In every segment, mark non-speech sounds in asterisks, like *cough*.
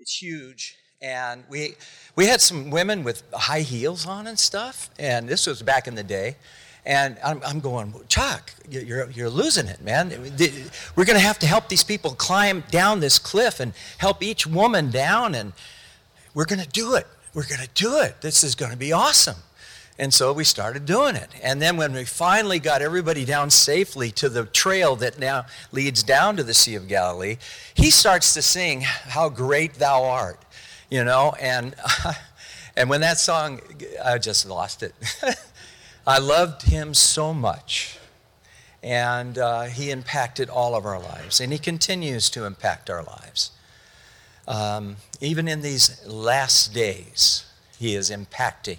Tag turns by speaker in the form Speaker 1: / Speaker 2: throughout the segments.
Speaker 1: It's huge. And we, we had some women with high heels on and stuff. And this was back in the day. And I'm, I'm going, Chuck, you're, you're losing it, man. We're going to have to help these people climb down this cliff and help each woman down. And we're going to do it. We're going to do it. This is going to be awesome. And so we started doing it. And then when we finally got everybody down safely to the trail that now leads down to the Sea of Galilee, he starts to sing, How Great Thou Art, you know, and, *laughs* and when that song, I just lost it. *laughs* I loved him so much. And uh, he impacted all of our lives, and he continues to impact our lives. Um, even in these last days, he is impacting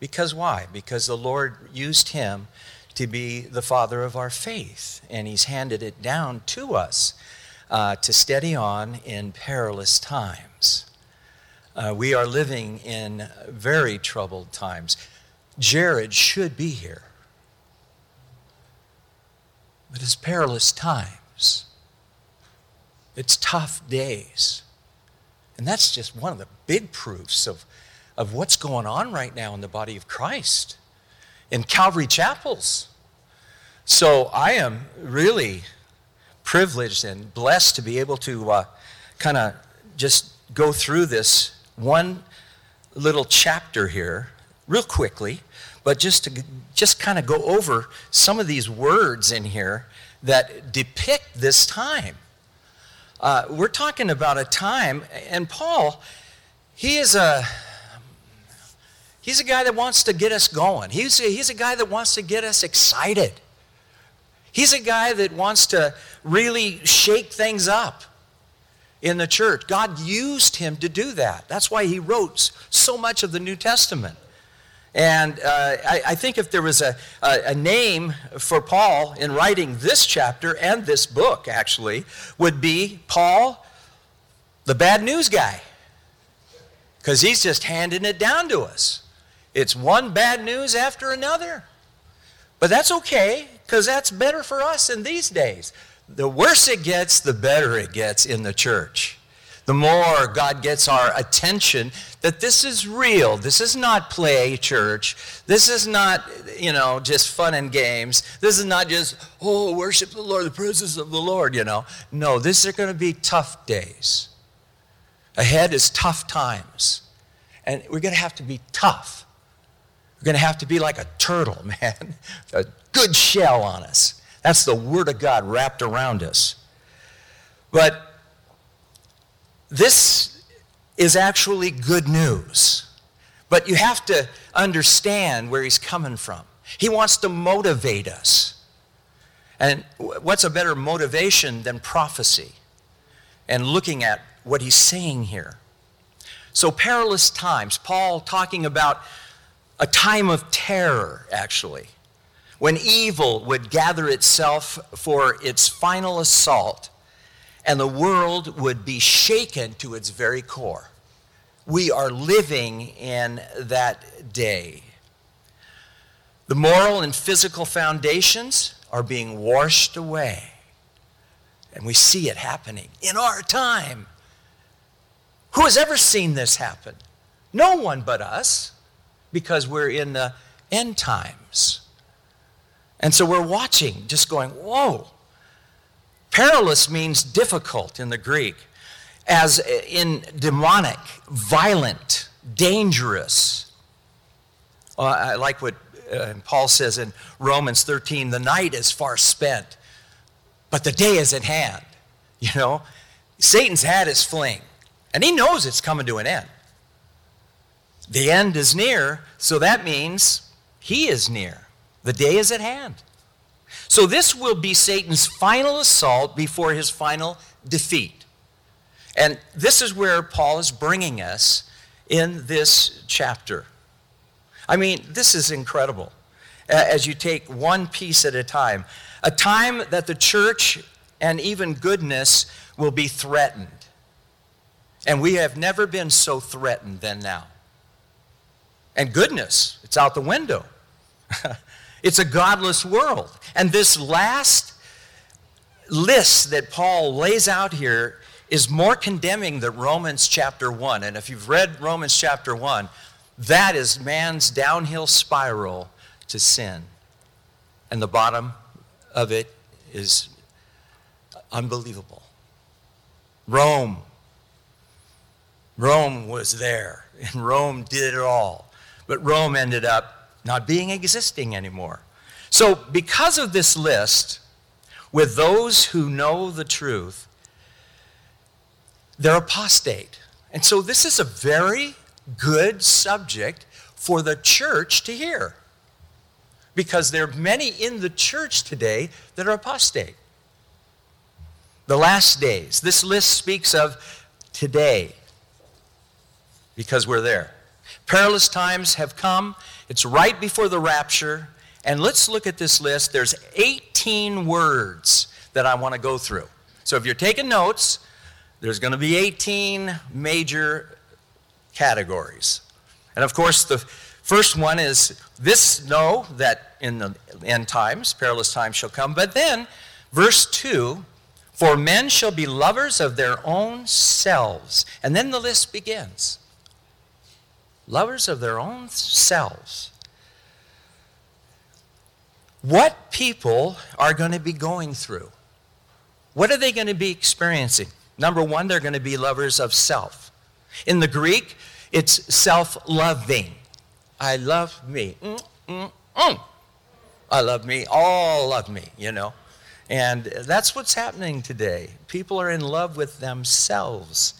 Speaker 1: because why? Because the Lord used him to be the father of our faith, and he's handed it down to us uh, to steady on in perilous times. Uh, we are living in very troubled times. Jared should be here. But it's perilous times. It's tough days. And that's just one of the big proofs of of what's going on right now in the body of Christ in Calvary chapels. So I am really privileged and blessed to be able to uh, kind of just go through this one little chapter here real quickly but just to just kind of go over some of these words in here that depict this time uh, we're talking about a time and paul he is a He's a guy that wants to get us going. He's a, he's a guy that wants to get us excited. He's a guy that wants to really shake things up in the church. God used him to do that. That's why he wrote so much of the New Testament. And uh, I, I, think if there was a, a, a, name for Paul in writing this chapter and this book, actually, would be Paul, the bad news guy. Because he's just handing it down to us. It's one bad news after another. But that's okay, because that's better for us in these days. The worse it gets, the better it gets in the church. The more God gets our attention that this is real. This is not play church. This is not, you know, just fun and games. This is not just, oh, worship the Lord, the presence of the Lord, you know. No, these are going to be tough days. Ahead is tough times. And we're going to have to be tough. We're going to have to be like a turtle, *laughs* man. A good shell on us. That's the Word of God wrapped around us. But this is actually good news. But you have to understand where he's coming from. He wants to motivate us. And what's a better motivation than prophecy and looking at what he's saying here? So, perilous times, Paul talking about a time of terror, actually, when evil would gather itself for its final assault and the world would be shaken to its very core. We are living in that day. The moral and physical foundations are being washed away. And we see it happening in our time. Who has ever seen this happen? No one but us because we're in the end times. And so we're watching, just going, whoa. Perilous means difficult in the Greek, as in demonic, violent, dangerous. I like what uh, Paul says in Romans 13 the night is far spent, but the day is at hand. You know, Satan's had his fling, and he knows it's coming to an end. The end is near, so that means he is near. The day is at hand. So this will be Satan's final assault before his final defeat. And this is where Paul is bringing us in this chapter. I mean, this is incredible as you take one piece at a time. A time that the church and even goodness will be threatened. And we have never been so threatened than now and goodness. It's out the window. *laughs* it's a godless world. And this last list that Paul lays out here is more condemning than Romans chapter 1. And if you've read Romans chapter 1, that is man's downhill spiral to sin. And the bottom of it is unbelievable. Rome. Rome was there, and Rome did it all. But Rome ended up not being existing anymore. So, because of this list, with those who know the truth, they're apostate. And so this is a very good subject for the church to hear. Because there are many in the church today that are apostate. The last days. This list speaks of today because we're there. Perilous times have come. It's right before the rapture. And let's look at this list. There's 18 words that I want to go through. So if you're taking notes, there's going to be 18 major categories. And of course, the first one is this know that in the end times, perilous times shall come. But then, verse 2 For men shall be lovers of their own selves. And then the list begins lovers of their own selves. What people are going to be going through? What are they going to be experiencing? Number one, they're going to be lovers of self. In the Greek, it's self loving. I love me. Mm, mm, mm. I love me. All love me, you know. And that's what's happening today. People are in love with themselves.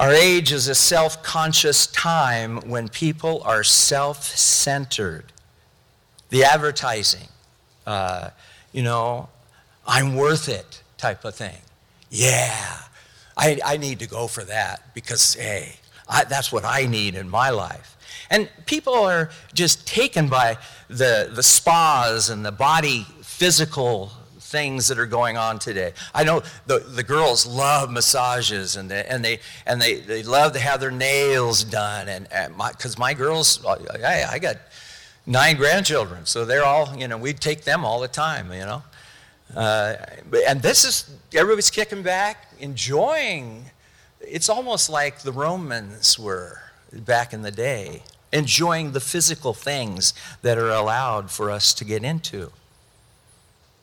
Speaker 1: Our age is a self conscious time when people are self centered. The advertising, uh, you know, I'm worth it type of thing yeah, I, I need to go for that because, hey, I, that's what I need in my life. And people are just taken by the, the spas and the body physical things that are going on today. I know the, the girls love massages and they, and, they, and they, they love to have their nails done. And because my, my girls, I, I got nine grandchildren, so they're all, you know, we take them all the time, you know. Uh, and this is, everybody's kicking back, enjoying. It's almost like the Romans were back in the day, enjoying the physical things that are allowed for us to get into.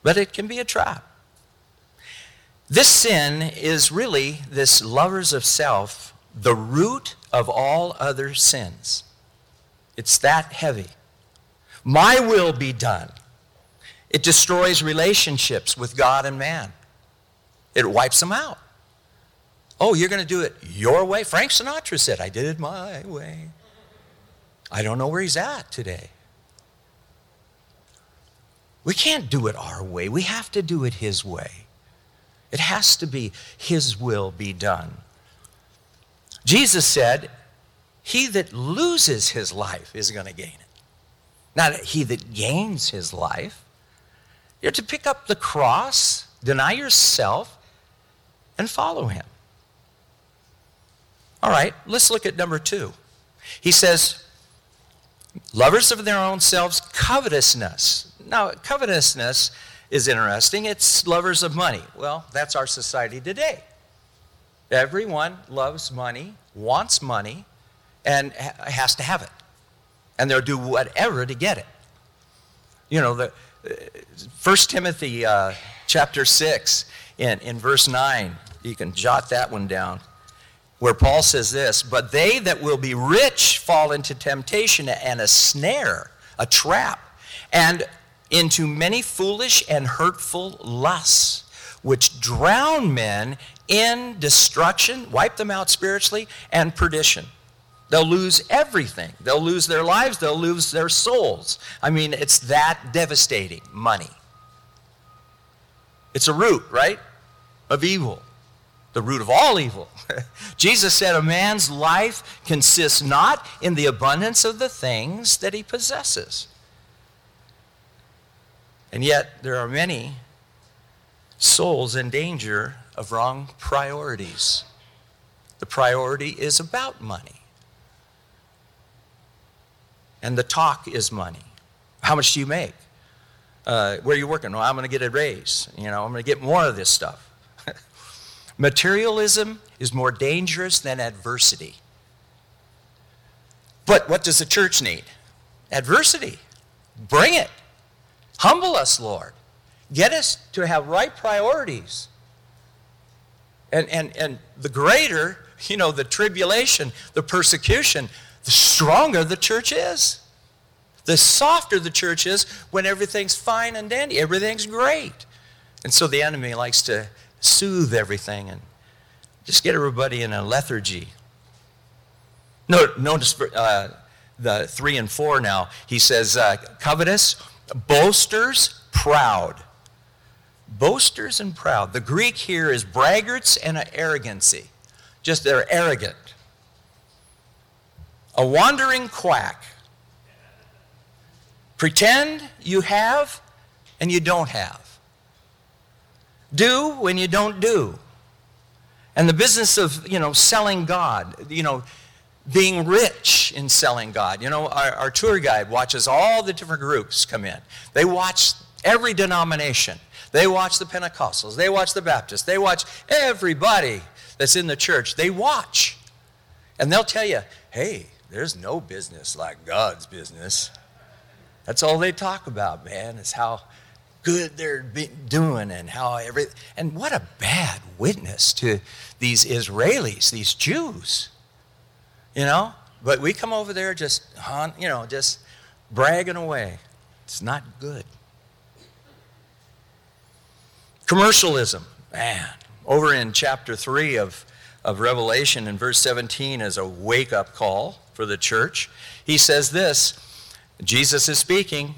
Speaker 1: But it can be a trap. This sin is really this lovers of self, the root of all other sins. It's that heavy. My will be done. It destroys relationships with God and man. It wipes them out. Oh, you're going to do it your way? Frank Sinatra said, I did it my way. I don't know where he's at today. We can't do it our way. We have to do it his way. It has to be his will be done. Jesus said, He that loses his life is going to gain it. Not he that gains his life. You're to pick up the cross, deny yourself, and follow him. All right, let's look at number two. He says, lovers of their own selves, covetousness. Now, covetousness is interesting. It's lovers of money. Well, that's our society today. Everyone loves money, wants money, and has to have it. And they'll do whatever to get it. You know, the, 1 Timothy uh, chapter 6 in, in verse 9, you can jot that one down, where Paul says this But they that will be rich fall into temptation and a snare, a trap, and into many foolish and hurtful lusts, which drown men in destruction, wipe them out spiritually, and perdition. They'll lose everything. They'll lose their lives. They'll lose their souls. I mean, it's that devastating money. It's a root, right? Of evil. The root of all evil. *laughs* Jesus said a man's life consists not in the abundance of the things that he possesses. And yet, there are many souls in danger of wrong priorities. The priority is about money. And the talk is money. How much do you make? Uh, where are you working? Well, I'm going to get a raise. You know, I'm going to get more of this stuff. *laughs* Materialism is more dangerous than adversity. But what does the church need? Adversity. Bring it. Humble us, Lord. Get us to have right priorities. And, and, and the greater, you know, the tribulation, the persecution, the stronger the church is. The softer the church is when everything's fine and dandy, everything's great. And so the enemy likes to soothe everything and just get everybody in a lethargy. No, notice uh, the three and four now. He says, uh, covetous, boasters, proud. Boasters and proud. The Greek here is braggarts and arrogancy. Just they're arrogant. A wandering quack. Pretend you have and you don't have. Do when you don't do. And the business of, you know, selling God, you know, being rich in selling God. You know, our, our tour guide watches all the different groups come in. They watch every denomination. They watch the Pentecostals. They watch the Baptists. They watch everybody that's in the church. They watch. And they'll tell you, hey, there's no business like God's business. That's all they talk about, man, is how good they're doing and how every and what a bad witness to these Israelis, these Jews. You know? But we come over there just you know, just bragging away. It's not good. Commercialism, man. Over in chapter 3 of, of Revelation in verse 17 is a wake up call for the church. He says this Jesus is speaking,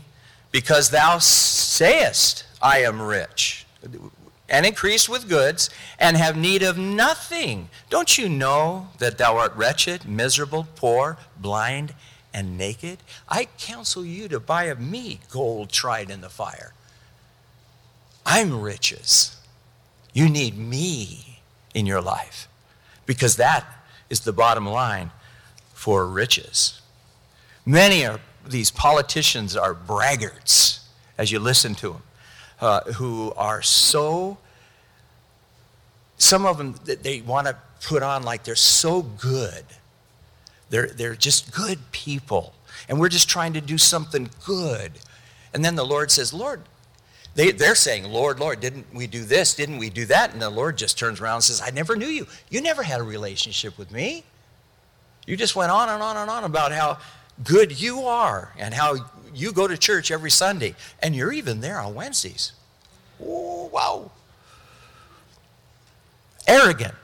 Speaker 1: because thou sayest, I am rich, and increase with goods, and have need of nothing. Don't you know that thou art wretched, miserable, poor, blind, and naked? I counsel you to buy of me gold tried in the fire. I'm riches. You need me in your life because that is the bottom line for riches. Many of these politicians are braggarts as you listen to them, uh, who are so, some of them, that they want to put on like they're so good. They're, they're just good people. And we're just trying to do something good. And then the Lord says, Lord, they, they're saying, Lord, Lord, didn't we do this? Didn't we do that? And the Lord just turns around and says, I never knew you. You never had a relationship with me. You just went on and on and on about how good you are and how you go to church every Sunday and you're even there on Wednesdays. Ooh, wow. Arrogant.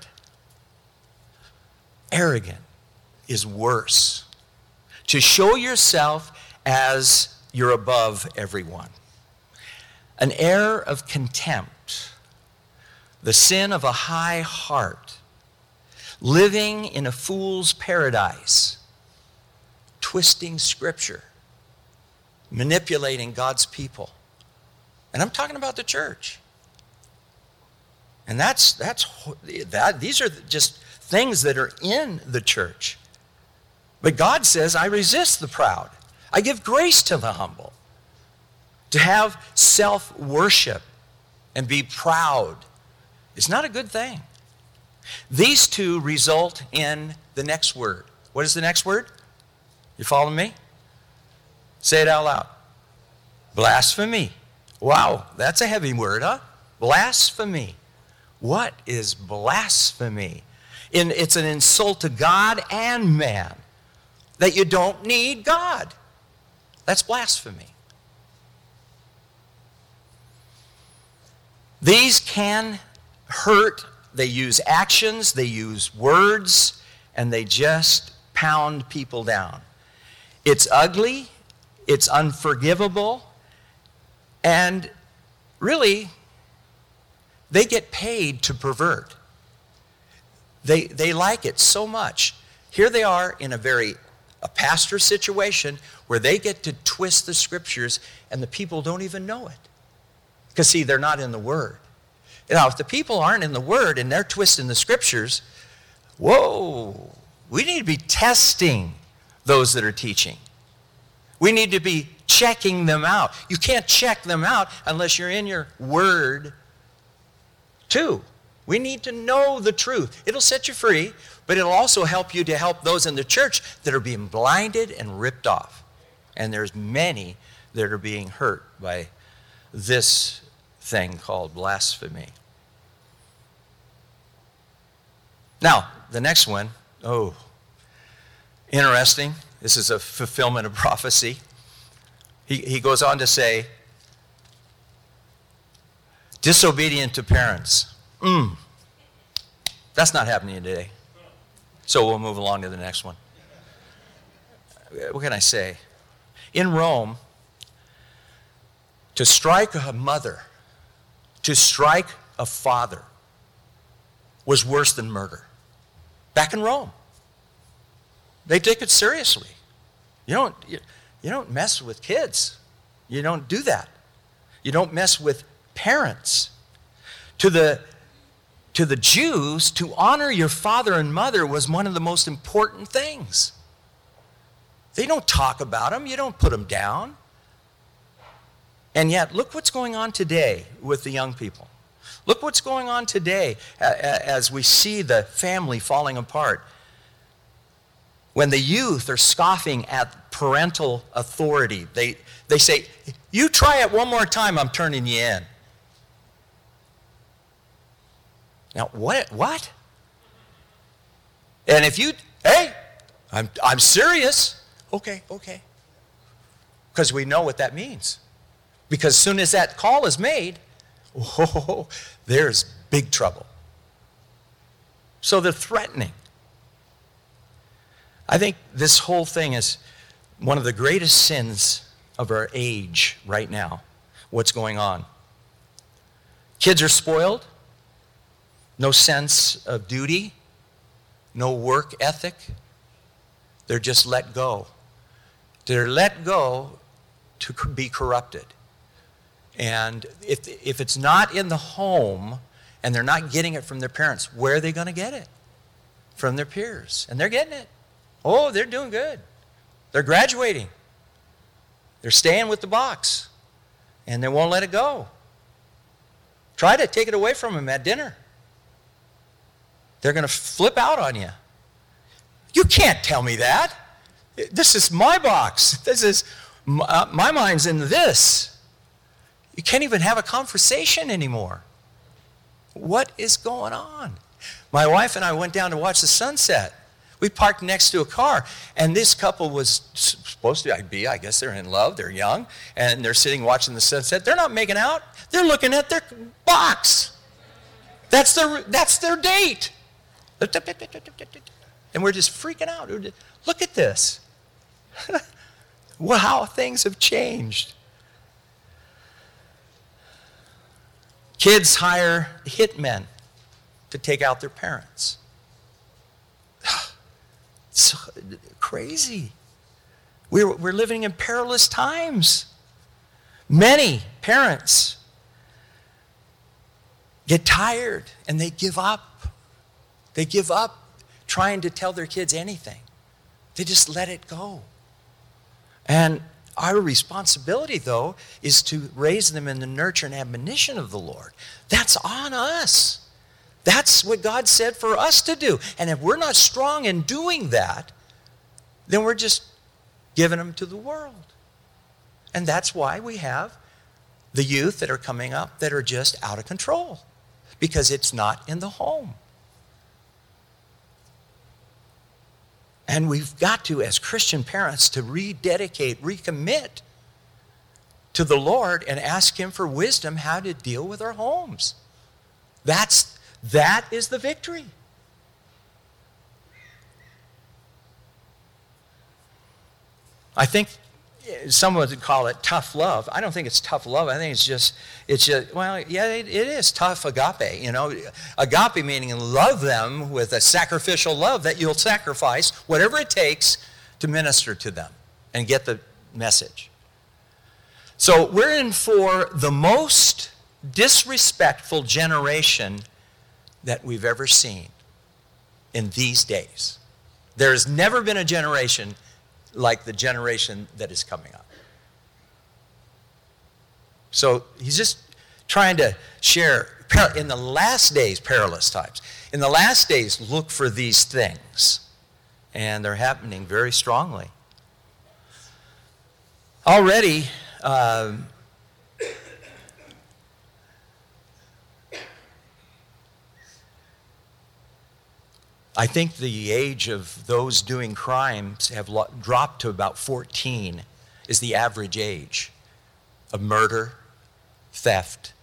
Speaker 1: Arrogant is worse. To show yourself as you're above everyone. An air of contempt. The sin of a high heart. Living in a fool's paradise twisting Scripture, manipulating God's people. And I'm talking about the church. And that's, that's, that, these are just things that are in the church. But God says, I resist the proud. I give grace to the humble. To have self worship and be proud is not a good thing. These two result in the next word. What is the next word? You follow me? Say it out loud. Blasphemy. Wow, that's a heavy word, huh? Blasphemy. What is blasphemy? In, it's an insult to God and man that you don't need God. That's blasphemy. These can hurt. They use actions, they use words, and they just pound people down. It's ugly, it's unforgivable, and really, they get paid to pervert. They, they like it so much. Here they are in a very apostate situation where they get to twist the scriptures and the people don't even know it. Because, see, they're not in the Word. Now, if the people aren't in the Word and they're twisting the scriptures, whoa, we need to be testing those that are teaching. We need to be checking them out. You can't check them out unless you're in your word too. We need to know the truth. It'll set you free, but it'll also help you to help those in the church that are being blinded and ripped off. And there's many that are being hurt by this thing called blasphemy. Now, the next one, oh, interesting. This is a fulfillment of prophecy. He, he goes on to say, disobedient to parents. Mm. That's not happening today. So we'll move along to the next one. What can I say? In Rome, to strike a mother, to strike a father, was worse than murder. Back in Rome, they take it seriously. You don't, you, you don't mess with kids. You don't do that. You don't mess with parents. To the, to the Jews, to honor your father and mother was one of the most important things. They don't talk about them, you don't put them down. And yet, look what's going on today with the young people. Look what's going on today as we see the family falling apart. When the youth are scoffing at parental authority, they, they say, You try it one more time, I'm turning you in. Now, what? What? And if you, hey, I'm, I'm serious. Okay, okay. Because we know what that means. Because as soon as that call is made, *laughs* there's big trouble. So they're threatening. I think this whole thing is one of the greatest sins of our age right now. What's going on? Kids are spoiled, no sense of duty, no work ethic. They're just let go. They're let go to be corrupted. And if, if it's not in the home and they're not getting it from their parents, where are they going to get it? From their peers. And they're getting it. Oh, they're doing good. They're graduating. They're staying with the box. And they won't let it go. Try to take it away from them at dinner. They're going to flip out on you. You can't tell me that. This is my box. This is my, uh, my mind's in this. You can't even have a conversation anymore. What is going on? My wife and I went down to watch the sunset. We parked next to a car, and this couple was supposed to be, I guess they're in love, they're young, and they're sitting watching the sunset. They're not making out, they're looking at their box. That's their, that's their date. And we're just freaking out. Look at this. *laughs* wow, things have changed. Kids hire hitmen to take out their parents. It's crazy. We're, we're living in perilous times. Many parents get tired and they give up. They give up trying to tell their kids anything, they just let it go. And our responsibility, though, is to raise them in the nurture and admonition of the Lord. That's on us. That's what God said for us to do. And if we're not strong in doing that, then we're just giving them to the world. And that's why we have the youth that are coming up that are just out of control because it's not in the home. And we've got to, as Christian parents, to rededicate, recommit to the Lord and ask Him for wisdom how to deal with our homes. That's, that is the victory. I think some would call it tough love. I don't think it's tough love. I think it's just, it's just, well, yeah, it, it is tough agape. You know, agape meaning love them with a sacrificial love that you'll sacrifice whatever it takes to minister to them and get the message. So we're in for the most disrespectful generation that we've ever seen in these days. There has never been a generation like the generation that is coming up. So he's just trying to share in the last days, perilous times. In the last days, look for these things. And they're happening very strongly. Already, um, I think the age of those doing crimes have lo- dropped to about 14 is the average age of murder, theft,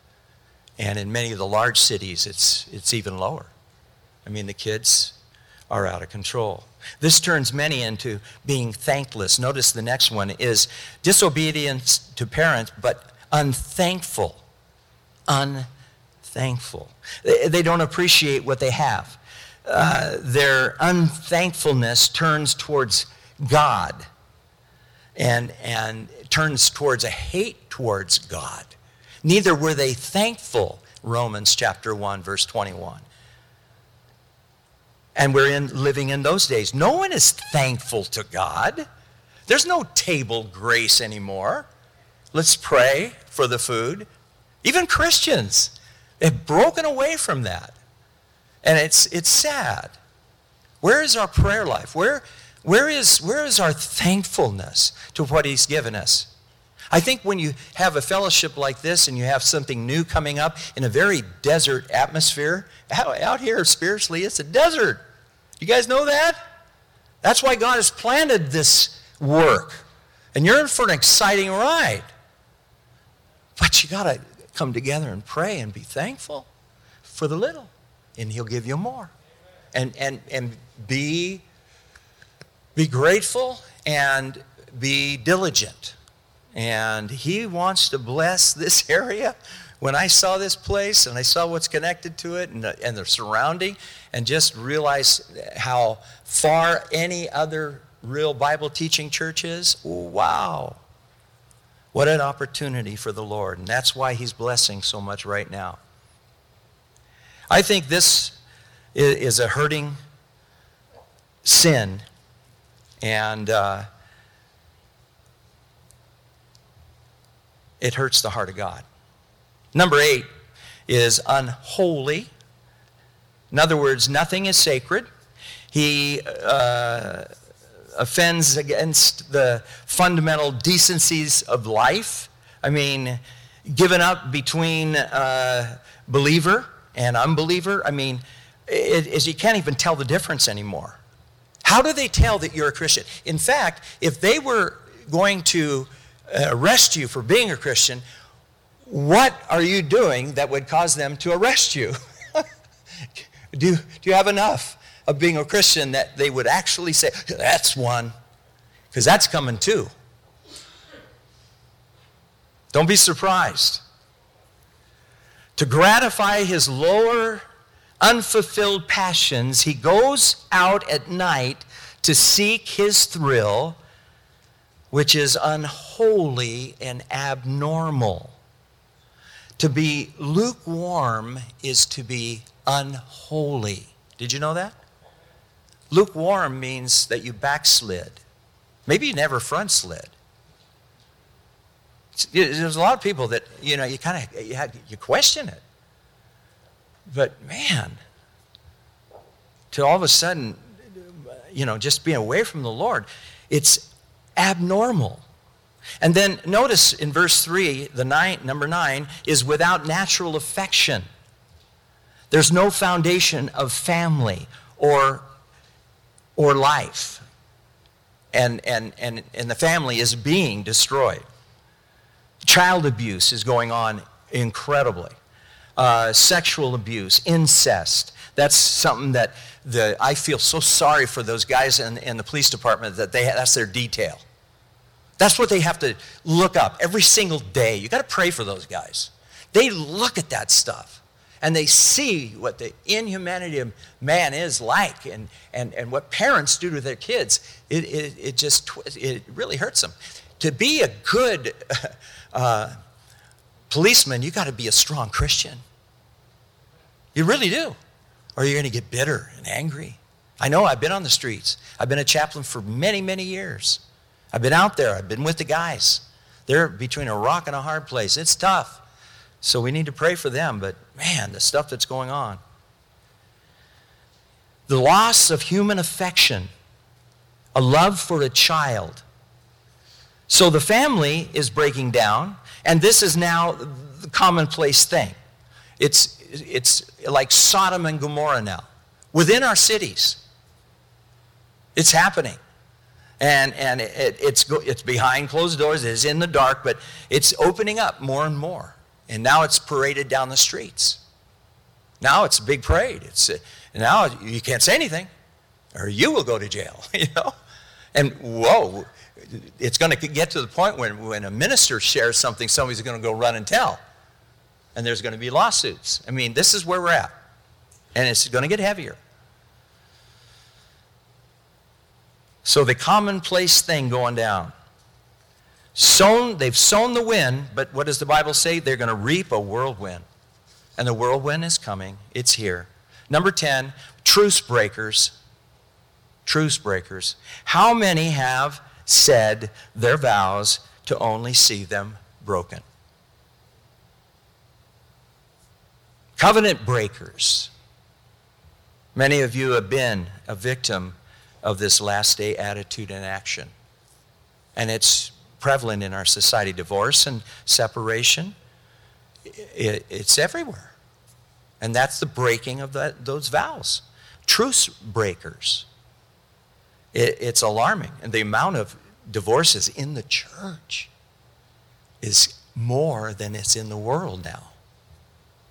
Speaker 1: and in many of the large cities it's, it's even lower. I mean, the kids are out of control. This turns many into being thankless. Notice the next one is disobedience to parents, but unthankful. Unthankful. They, they don't appreciate what they have. Uh, their unthankfulness turns towards God and, and turns towards a hate towards God. Neither were they thankful, Romans chapter 1, verse 21. And we're in, living in those days. No one is thankful to God. There's no table grace anymore. Let's pray for the food. Even Christians have broken away from that. And it's, it's sad. Where is our prayer life? Where, where, is, where is our thankfulness to what He's given us? I think when you have a fellowship like this and you have something new coming up in a very desert atmosphere, out, out here spiritually, it's a desert. You guys know that? That's why God has planted this work. And you're in for an exciting ride. But you got to come together and pray and be thankful for the little and he'll give you more. And, and, and be, be grateful and be diligent. And he wants to bless *laughs* this area. When I saw this place and I saw what's connected to it and the, and the surrounding, and just realize how far any other real Bible teaching church is, wow. What an opportunity for the Lord. And that's why he's blessing so much right now. I think this is a hurting sin, and uh, it hurts the heart of God. Number eight is unholy. In other words, nothing is sacred. He uh, offends against the fundamental decencies of life. I mean, given up between uh, believer and unbeliever, I mean, it, it, you can't even tell the difference anymore. How do they tell that you're a Christian? In fact, if they were going to uh, arrest you for being a Christian, what are you doing that would cause them to arrest you? *laughs* do, do you have enough of being a Christian that they would actually say, that's one? Because that's coming too. Don't be surprised to gratify his lower, unfulfilled passions, he goes out at night to seek his thrill, which is unholy and abnormal. To be lukewarm is to be unholy. Did you know that? Lukewarm means that you backslid. Maybe you never front slid. There's a lot of people that, you know, you kind of, you, you question it. But man, to all of a sudden, you know, just being away from the Lord, it's abnormal. And then notice in verse 3, the nine, number 9 is without natural affection. There's no foundation of family or, or life. And, and, and, and the family is being destroyed. Child abuse is going on incredibly. Uh, sexual abuse, incest. That's something that the, I feel so sorry for those guys in, in the police department that they, that's their detail. That's what they have to look up every single day. You got to pray for those guys. They look at that stuff and they see what the inhumanity of man is like and, and, and what parents do to their kids. It, it, it just it really hurts them. To be a good *laughs* uh, policeman, you got to be a strong Christian. You really do. Or you're going to get bitter and angry. I know I've been on the streets. I've been a chaplain for many, many years. I've been out there. I've been with the guys. They're between a rock and a hard place. It's tough. So we need to pray for them, but man, the stuff that's going on. The loss of human affection, a love for a child. So the family is breaking down, and this is now the commonplace thing. It's, it's like Sodom and Gomorrah now, within our cities. It's happening. And, and it, it's, it's behind closed doors, it's in the dark, but it's opening up more and more. And now it's paraded down the streets. Now it's a big parade. It's, now you can't say anything, or you will go to jail, *laughs* you know? And whoa, it's going to get to the point when, when a minister shares something, somebody's going to go run and tell. And there's going to be lawsuits. I mean, this is where we're at. And it's going to get heavier. So the commonplace thing going down. Sown, they've sown the wind, but what does the Bible say? They're going to reap a whirlwind. And the whirlwind is coming. It's here. Number 10, truce breakers. Truce breakers. How many have said their vows to only see them broken? Covenant breakers. Many of you have been a victim of this last day attitude and action. And it's prevalent in our society divorce and separation. it's everywhere. And that's the breaking of those vows. Truce breakers. It's alarming. And the amount of divorces in the church is more than it's in the world now.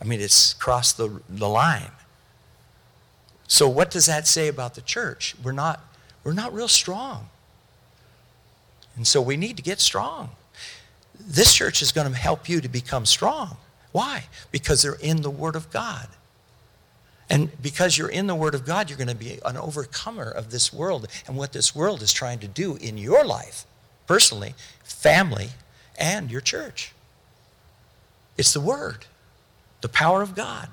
Speaker 1: I mean, it's crossed the, the line. So what does that say about the church? We're not, we're not real strong. And so we need to get strong. This church is going to help you to become strong. Why? Because they're in the Word of God. And because you're in the Word of God, you're going to be an overcomer of this world and what this world is trying to do in your life, personally, family, and your church. It's the Word, the power of God.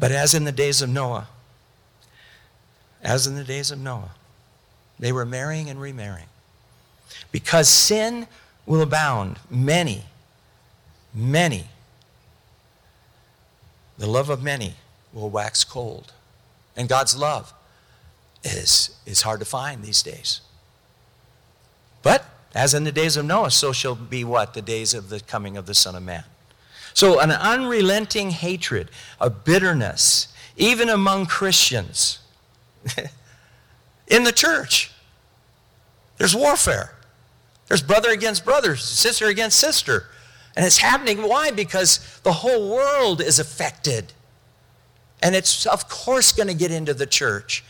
Speaker 1: But as in the days of Noah, as in the days of Noah, they were marrying and remarrying. Because sin will abound, many, many, the love of many will wax cold. And God's love is, is hard to find these days. But as in the days of Noah, so shall be what? The days of the coming of the Son of Man. So, an unrelenting hatred, a bitterness, even among Christians *laughs* in the church. There's warfare. There's brother against brother, sister against sister. And it's happening. Why? Because the whole world is affected. And it's, of course, going to get into the church.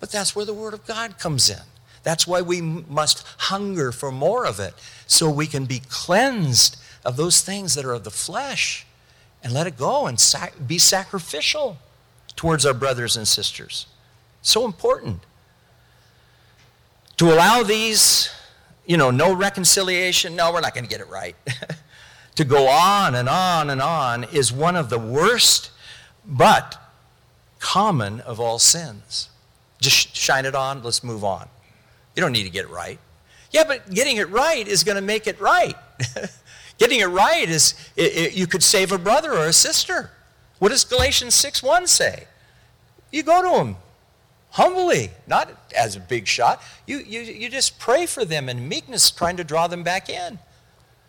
Speaker 1: But that's where the Word of God comes in. That's why we must hunger for more of it, so we can be cleansed of those things that are of the flesh and let it go and sac- be sacrificial towards our brothers and sisters. So important. To allow these, you know, no reconciliation, no, we're not going to get it right. *laughs* to go on and on and on is one of the worst, but common of all sins. Just shine it on, let's move on. You don't need to get it right. Yeah, but getting it right is going to make it right. *laughs* Getting it right is it, it, you could save a brother or a sister. What does Galatians 6:1 say? You go to them humbly, not as a big shot. You, you, you just pray for them in meekness, trying to draw them back in.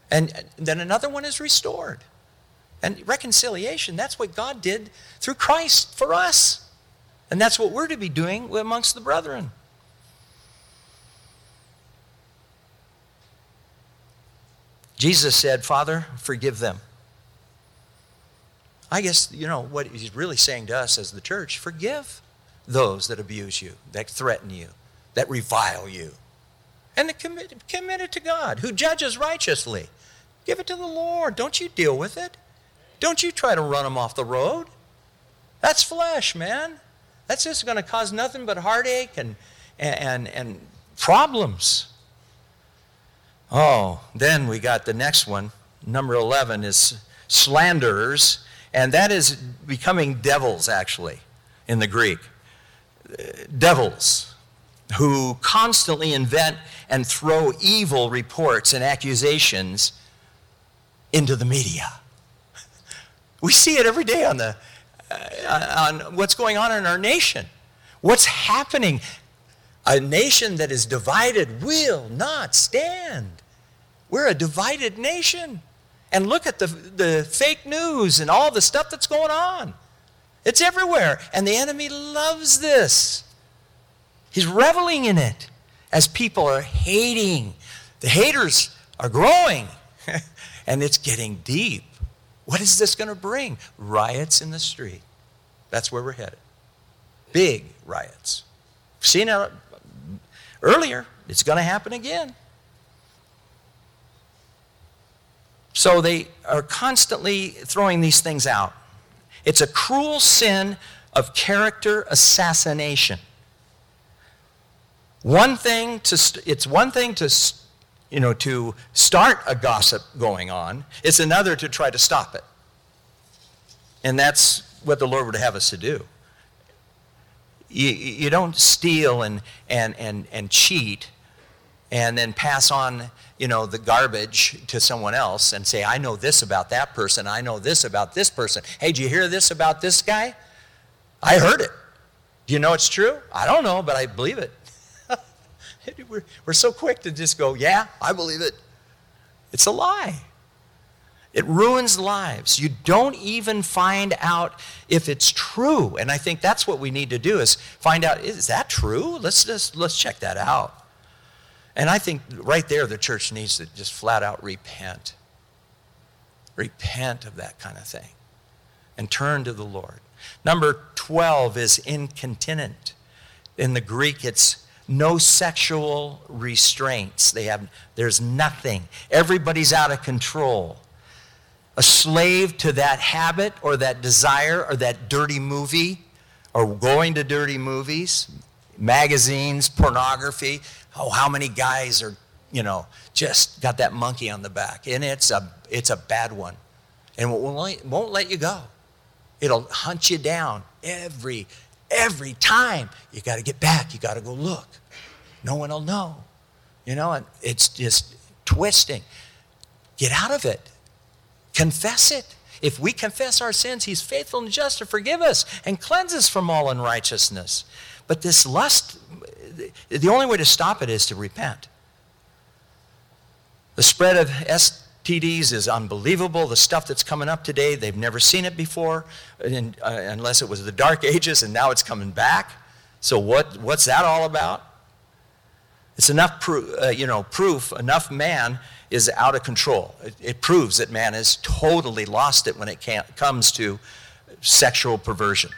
Speaker 1: And then another one is restored. And reconciliation, that's what God did through Christ for us. And that's what we're to be doing amongst the brethren. Jesus said, Father, forgive them. I guess, you know, what he's really saying to us as the church forgive those that abuse you, that threaten you, that revile you. And commit, commit it to God, who judges righteously. Give it to the Lord. Don't you deal with it. Don't you try to run them off the road. That's flesh, man. That's just going to cause nothing but heartache and, and, and problems. Oh, then we got the next one. Number 11 is slanderers, and that is becoming devils, actually, in the Greek. Devils. who constantly invent and throw evil reports and accusations into the media. We see it every day on, the, uh, on what's going on in our nation. What's happening? A nation that is divided will not stand. We're a divided nation. And look at the, the fake news and all the stuff that's going on. It's everywhere. And the enemy loves this. He's reveling in it as people are hating. The haters are growing, *laughs* and it's getting deep. What is this going to bring? Riots in the street. That's where we're headed. Big riots. Seen it earlier. It's going to happen again. So they are constantly throwing these things out. It's a cruel sin of character assassination. One thing to st- it's one thing to you know to start a gossip going on. It's another to try to stop it. And that's what the Lord would have us to do. You, you don't steal and, and, and, and cheat and then pass on you know, the garbage to someone else and say, I know this about that person. I know this about this person. Hey, did you hear this about this guy? I heard it. Do you know it's true? I don't know, but I believe it. *laughs* we're, we're so quick to just go, yeah, I believe it. It's a lie. It ruins lives. You don't even find out if it's true. And I think that's what we need to do is find out, is that true? Let's just let's check that out. And I think right there, the church needs to just flat out repent. Repent of that kind of thing and turn to the Lord. Number 12 is incontinent. In the Greek, it's no sexual restraints. They have, there's nothing. Everybody's out of control. A slave to that habit or that desire or that dirty movie or going to dirty movies, magazines, pornography oh, how many guys are, you know, just got that monkey on the back? And it's a, it's a bad one. And it won't, won't let you go. It'll hunt you down every, every time. You got to get back. You got to go look. No one will know. You know, and it's just twisting. Get out of it. Confess it. If we confess our sins, He's faithful and just to forgive us and cleanse us from all unrighteousness. But this lust the only way to stop it is to repent. The spread of STDs is unbelievable. The stuff that's coming up today, they've never seen it before, uh, unless it was the dark *laughs* ages, and now it's coming back. So what, what's that all about? It's enough, pro- uh, you know, proof, enough man is out of control. It, it, proves that man has totally lost it when it comes to sexual perversion.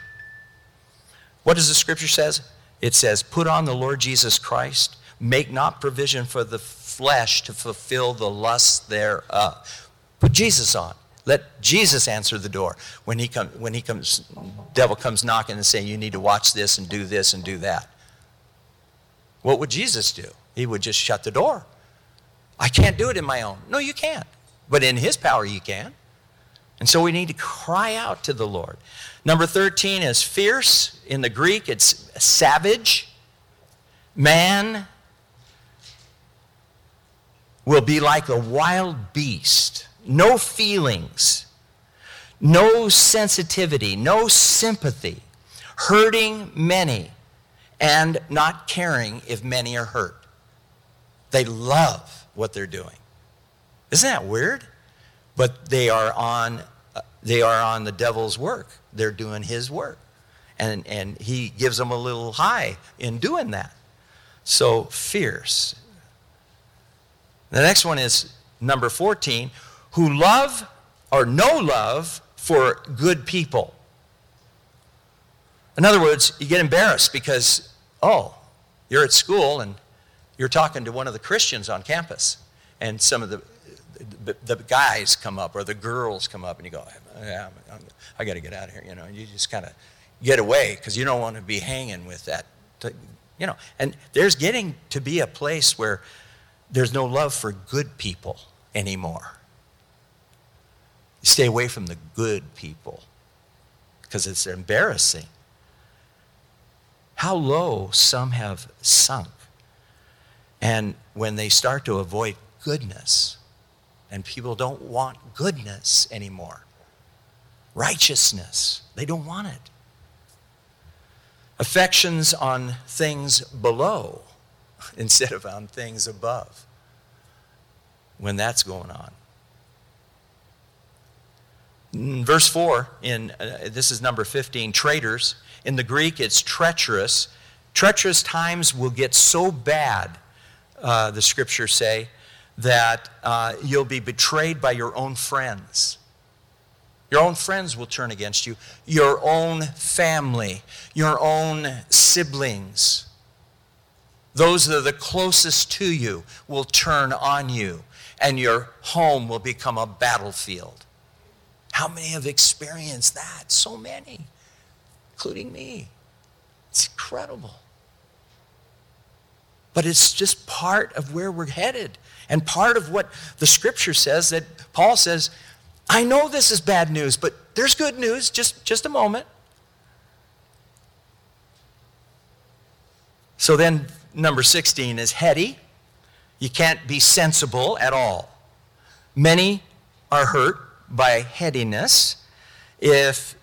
Speaker 1: What does the scripture says? It says, Put on the Lord Jesus Christ, make not provision for the flesh to fulfill the lust thereof. Put Jesus on. Let Jesus answer the door. When he, comes. when he comes, devil comes knocking and saying, You need to watch this and do this and do that. What would Jesus do? He would just shut the door. I can't do it in my own. No, you can't. But in his power, you can. And so we need to cry out to the Lord. Number 13 is fierce. In the Greek, it's savage. Man will be like a wild beast. No feelings, no sensitivity, no sympathy, hurting many, and not caring if many are hurt. They love what they're doing. Isn't that weird? But they are on, uh, they are on the devil's work they're doing his work. And, and he gives them a little high in doing that. So fierce. The next one is number 14 who love or no love for good people. In other words, you get embarrassed because, oh, you're at school and you're talking to one of the Christians on campus, and some of the, the, the guys come up or the girls come up, and you go, yeah, I got to get out of here. You know, you just kind of get away because you don't want to be hanging with that. You know, and there's getting to be a place where there's no love for good people anymore. stay away from the good people because it's embarrassing. how low some have sunk. And when they start to avoid goodness, and people don't want goodness anymore, righteousness, they don't want it. Affections on things below *laughs* instead of on things above when that's going on. In verse 4 in uh, this is number 15 traitors in the greek it's treacherous treacherous times will get so bad uh, the scriptures say that uh, you'll be betrayed by your own friends your own friends will turn against you your own family your own siblings those that are the closest to you will turn on you and your home will become a battlefield how many have experienced that? So many, including me. It's incredible. But it's just part of where we're headed. And part of what the scripture says that Paul says, I know this is bad news, but there's good news. Just, just a moment. So then, number 16 is heady. You can't be sensible at all. Many are hurt by headiness if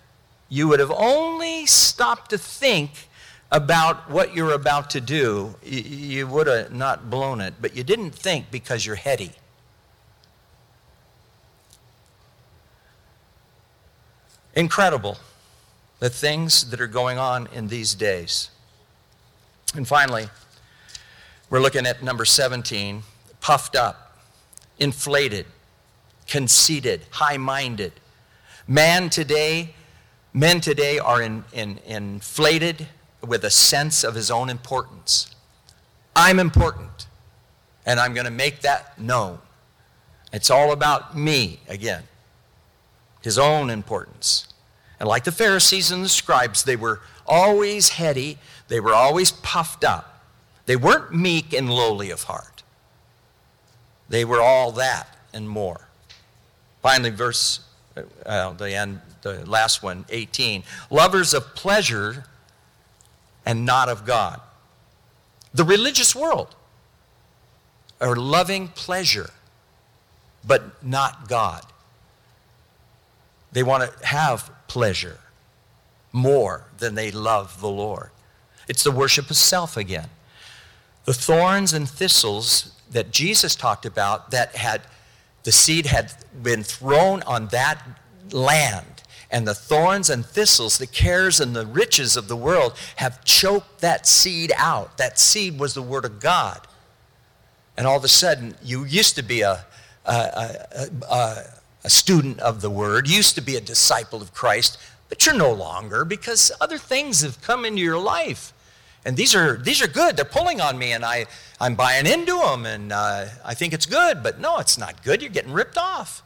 Speaker 1: you would have only stopped to think about what you're about to do, you would have not blown it, but you didn't think because you're heady. Incredible the things that are going on in these days. And finally, we're looking at number 17 puffed up, inflated, conceited, high minded. Man today, men today are in, in, inflated with a sense of his own importance. I'm important, and I'm going to make that known. It's all about me again, his own importance. And like the Pharisees and the scribes, they were always heady, they were always puffed up. They weren't meek and lowly of heart. They were all that and more. Finally, verse, uh, the end, the last one, 18. Lovers of pleasure and not of God. The religious world are loving pleasure, but not God. They want to have pleasure more than they love the Lord. It's the worship of self again. The thorns and thistles that Jesus talked about that had the seed had been thrown on that land, and the thorns and thistles, the cares and the riches of the world have choked that seed out. That seed was the Word of God. And all of a sudden, you used to be a, a, a, a, a student of the Word, used to be a disciple of Christ, but you're no longer because other things have come into your life and these are these are good. They're pulling on me, and I I'm buying into them, and uh, I think it's good. But no, it's not good. You're getting ripped off.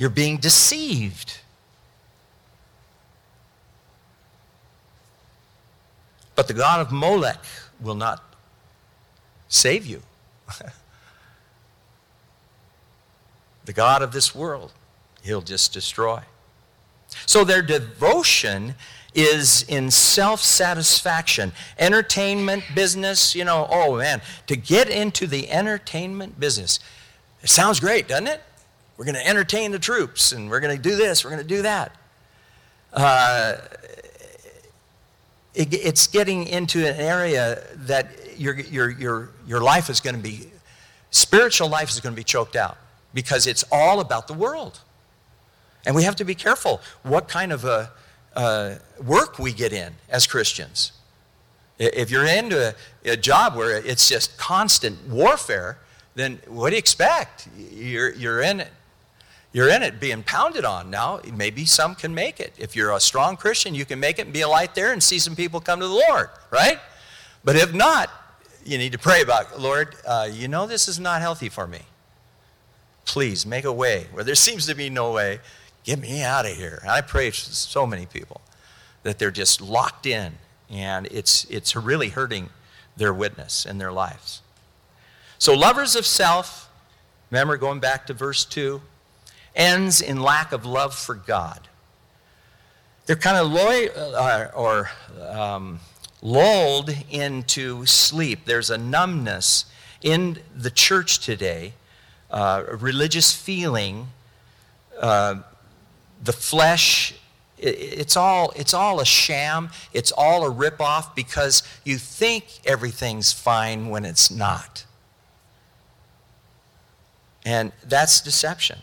Speaker 1: You're being deceived. But the God of Molech will not save you. *laughs* the God of this world, he'll just destroy. So their devotion is in self satisfaction. Entertainment business, you know, oh man, to get into the entertainment business, it sounds great, doesn't it? We're going to entertain the troops and we're going to do this, we're going to do that. Uh, it, it's getting into an area that your, your, your, your life is going to be, spiritual life is going to be choked out because it's all about the world. And we have to be careful what kind of a work we get in as Christians. If you're into a, a, job where it's just constant warfare, then what do you expect? You're, you're in it. You're in it being pounded on. Now, maybe some can make it. If you're a strong Christian, you can make it and be a light there and see some people come to the Lord, right? But if not, you need to pray about, Lord, uh, you know this is not healthy for me. Please make a way where there *laughs* seems to be no way. Get me out of here. I pray for so many people that they're just locked in and it's, it's really hurting their witness and their lives. So, lovers of self, remember going back to verse 2, ends in lack of love for God. they're kind of loy, uh, or um, lulled into sleep. There's a numbness in the church today, uh, a religious feeling. Uh, the flesh, it, it's, all, it's all a sham. It's all a ripoff because you think everything's fine when it's not. And that's deception.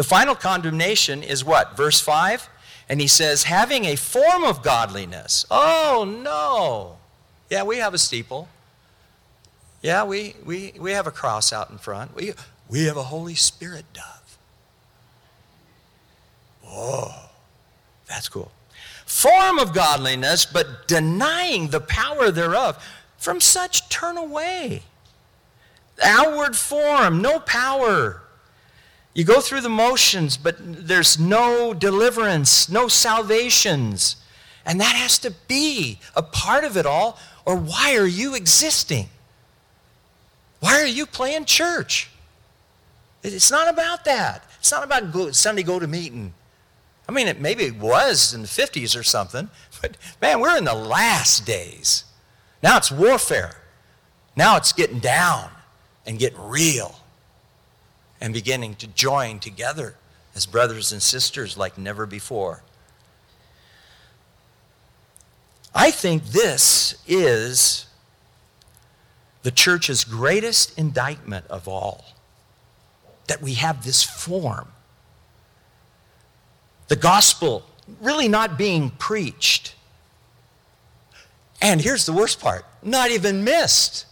Speaker 1: The final condemnation is what? Verse 5? And he says, having a form of godliness. Oh, no. Yeah, we have a steeple. Yeah, we, we, we have a cross out in front. We, we have a Holy Spirit dove. Oh, that's cool. Form of godliness, but denying the power thereof. From such turn away. Outward form, no power. You go through the motions, but there's no deliverance, no salvations. And that has to be a part of it all, or why are you existing? Why are you playing church? It's not about that. It's not about go, Sunday go to meeting. I mean, it, maybe it was in the 50s or something, but man, we're in the last days. Now it's warfare. Now it's getting down and getting real and beginning to join together as brothers and sisters like never before. I think this is the church's greatest indictment of all that we have this form. The gospel really not being preached. And here's the worst part not even missed.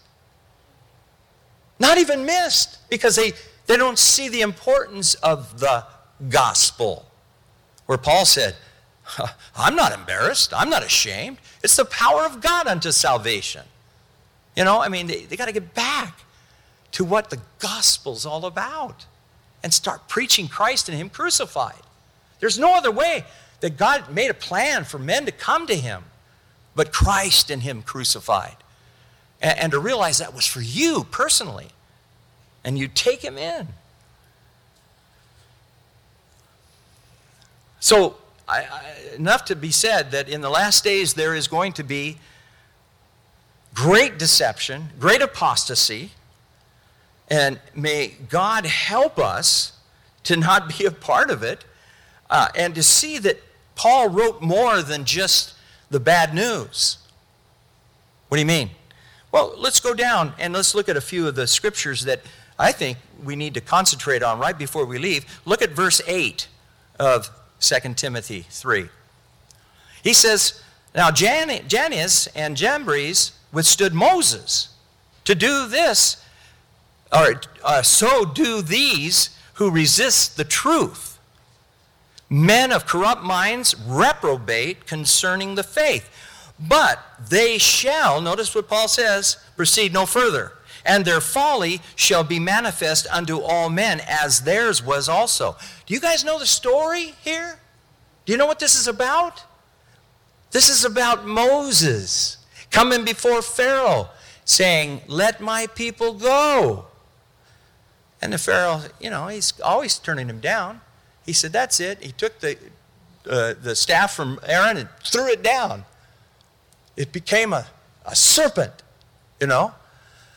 Speaker 1: Not even missed because they, they don't see the importance of the gospel. Where Paul said, I'm not embarrassed, I'm not ashamed. It's the power of God unto salvation. You know, I mean, they, they got to get back to what the gospel's all about and start preaching Christ and Him crucified. There's no other way that God made a plan for men to come to Him but Christ and Him crucified. And, and to realize that was for you personally. And you take Him in. So, I, I, enough to be said that in the last days there is going to be great deception, great apostasy, and may God help us to not be a part of it uh, and to see that Paul wrote more than just the bad news. What do you mean? Well, let's go down and let's look at a few of the scriptures that I think we need to concentrate on right before we leave. Look at verse 8 of 2 Timothy 3. He says, Now Jan- Jannes and Jambres withstood Moses. To do this, or uh, so do these who resist the truth. Men of corrupt minds reprobate concerning the faith. But they shall, notice what Paul says, proceed no further. And their folly shall be manifest unto all men, as theirs was also. Do you guys know the story here? Do you know what this is about? This is about Moses coming before Pharaoh saying, Let my people go. And the Pharaoh, you know, he's always turning him down. He said, That's it. He took the, uh, the staff from Aaron and threw it down. It became a, a serpent, you know.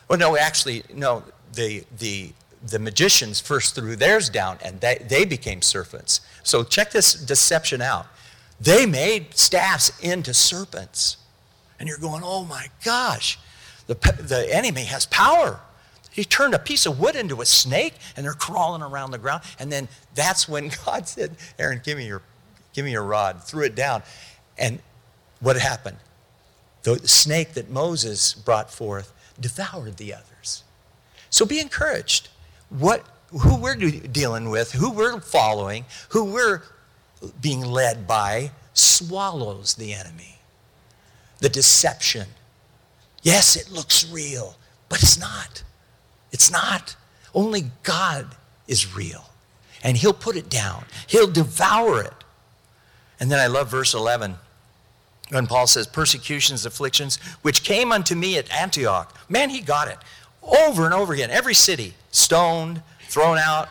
Speaker 1: Well, no, actually, no, the, the, the magicians first threw theirs down and they, they became serpents. So check this deception out. They made staffs into serpents. And you're going, oh my gosh, the, the enemy has power. He turned a piece of wood into a snake and they're crawling around the ground. And then that's when *laughs* God said, Aaron, give me your, give me your rod, threw it down. And what happened? The snake that Moses brought forth devoured the others. So be encouraged. What, who we're dealing with, who we're following, who we're being led by, swallows the enemy the deception. Yes, it looks real, but it's not. It's not. Only God is real. And He'll put it down, He'll devour it. And then I love verse 11 when Paul says, Persecutions, afflictions, which came unto me at Antioch. Man, he got it over and over again. Every city, stoned, thrown out.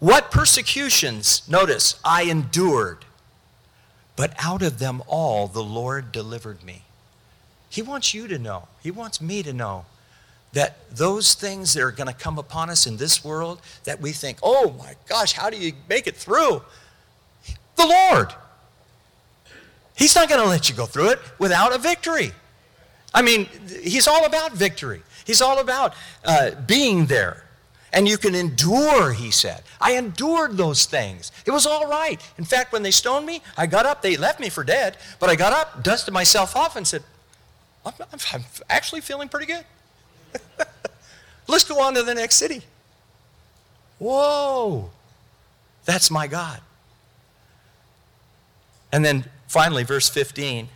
Speaker 1: What persecutions, notice, I endured. but out of them all the Lord delivered me. He wants you to know, He wants me to know that those things that are going to come upon us in this world that we think, oh my gosh, how do you make it through? The Lord. He's not going to let you go through it without a victory. I mean, He's all about victory, He's all about uh, being there. And you can endure, he said. I endured those things. It was all right. In fact, when they stoned me, I got up. They left me for dead, but I got up, dusted myself off, and said, I'm, I'm actually feeling pretty good. *laughs* Let's go on to the next city. Whoa, that's my God. And then finally, verse 15.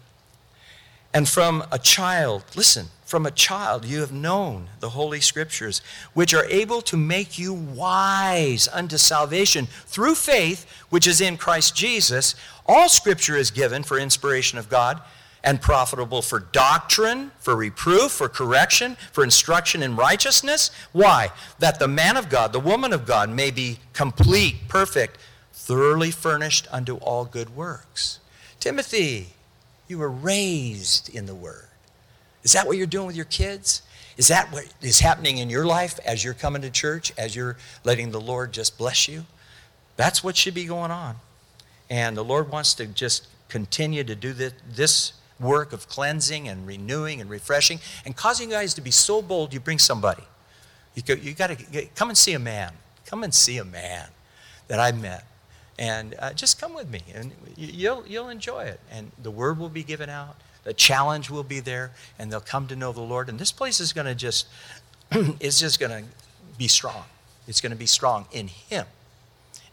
Speaker 1: And from a child, listen, from a child you have known the Holy Scriptures, which are able to make you wise unto salvation through faith, which is in Christ Jesus. All Scripture is given for inspiration of God and profitable for doctrine, for reproof, for correction, for instruction in righteousness. Why? That the man of God, the woman of God, may be complete, perfect, thoroughly furnished unto all good works. Timothy, you were raised in the Word. Is that what you're doing with your kids? Is that what is happening in your life as you're coming to church, as you're letting the Lord just bless you? That's what should be going on. And the Lord wants to just continue to do this, work of cleansing and renewing and refreshing and causing you guys to be so bold you bring somebody. You, go, you got to come and see a man. Come and see a man that I met. And uh, just come with me, and you'll, you'll enjoy it. And the word will be given out, the challenge will be there, and they'll come to know the Lord. And this place is going to just, *clears throat* it's just going to be strong. It's going to be strong in Him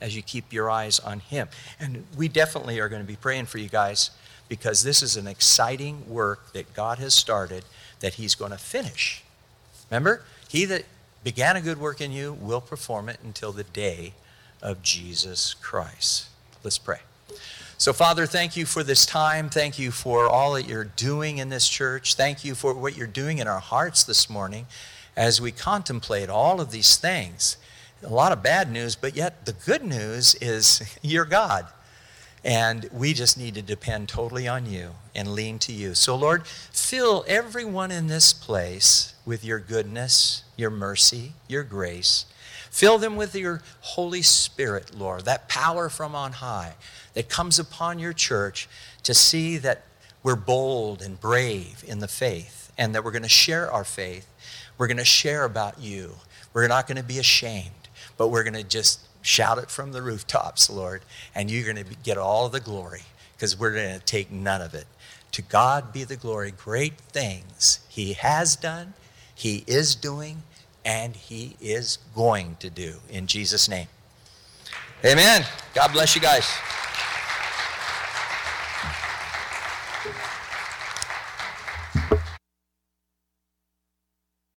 Speaker 1: as you keep your eyes on Him. And we definitely are going to be praying for you guys because this is an exciting work that God has started that He's going to finish. Remember, He that began a good work in you will perform it until the day of Jesus Christ. Let's pray. So, Father, thank you for this time. Thank you for all that you're doing in this church. Thank you for what you're doing in our hearts this morning as we contemplate all of these things. A lot of bad news, but yet the good news is *laughs* you're God. And we just need to depend totally on you and lean to you. So, Lord, fill everyone in this place with your goodness, your mercy, your grace. Fill them with your Holy Spirit, Lord, that power from on high that comes upon your church to see that we're bold and brave in the faith and that we're going to share our faith. We're going to share about you. We're not going to be ashamed, but we're going to just Shout it from the rooftops, Lord, and you're going to get all the glory because we're going to take none of it. To God be the glory. Great things He has done, He is doing, and He is going to do. In Jesus' name. Amen. God bless you guys.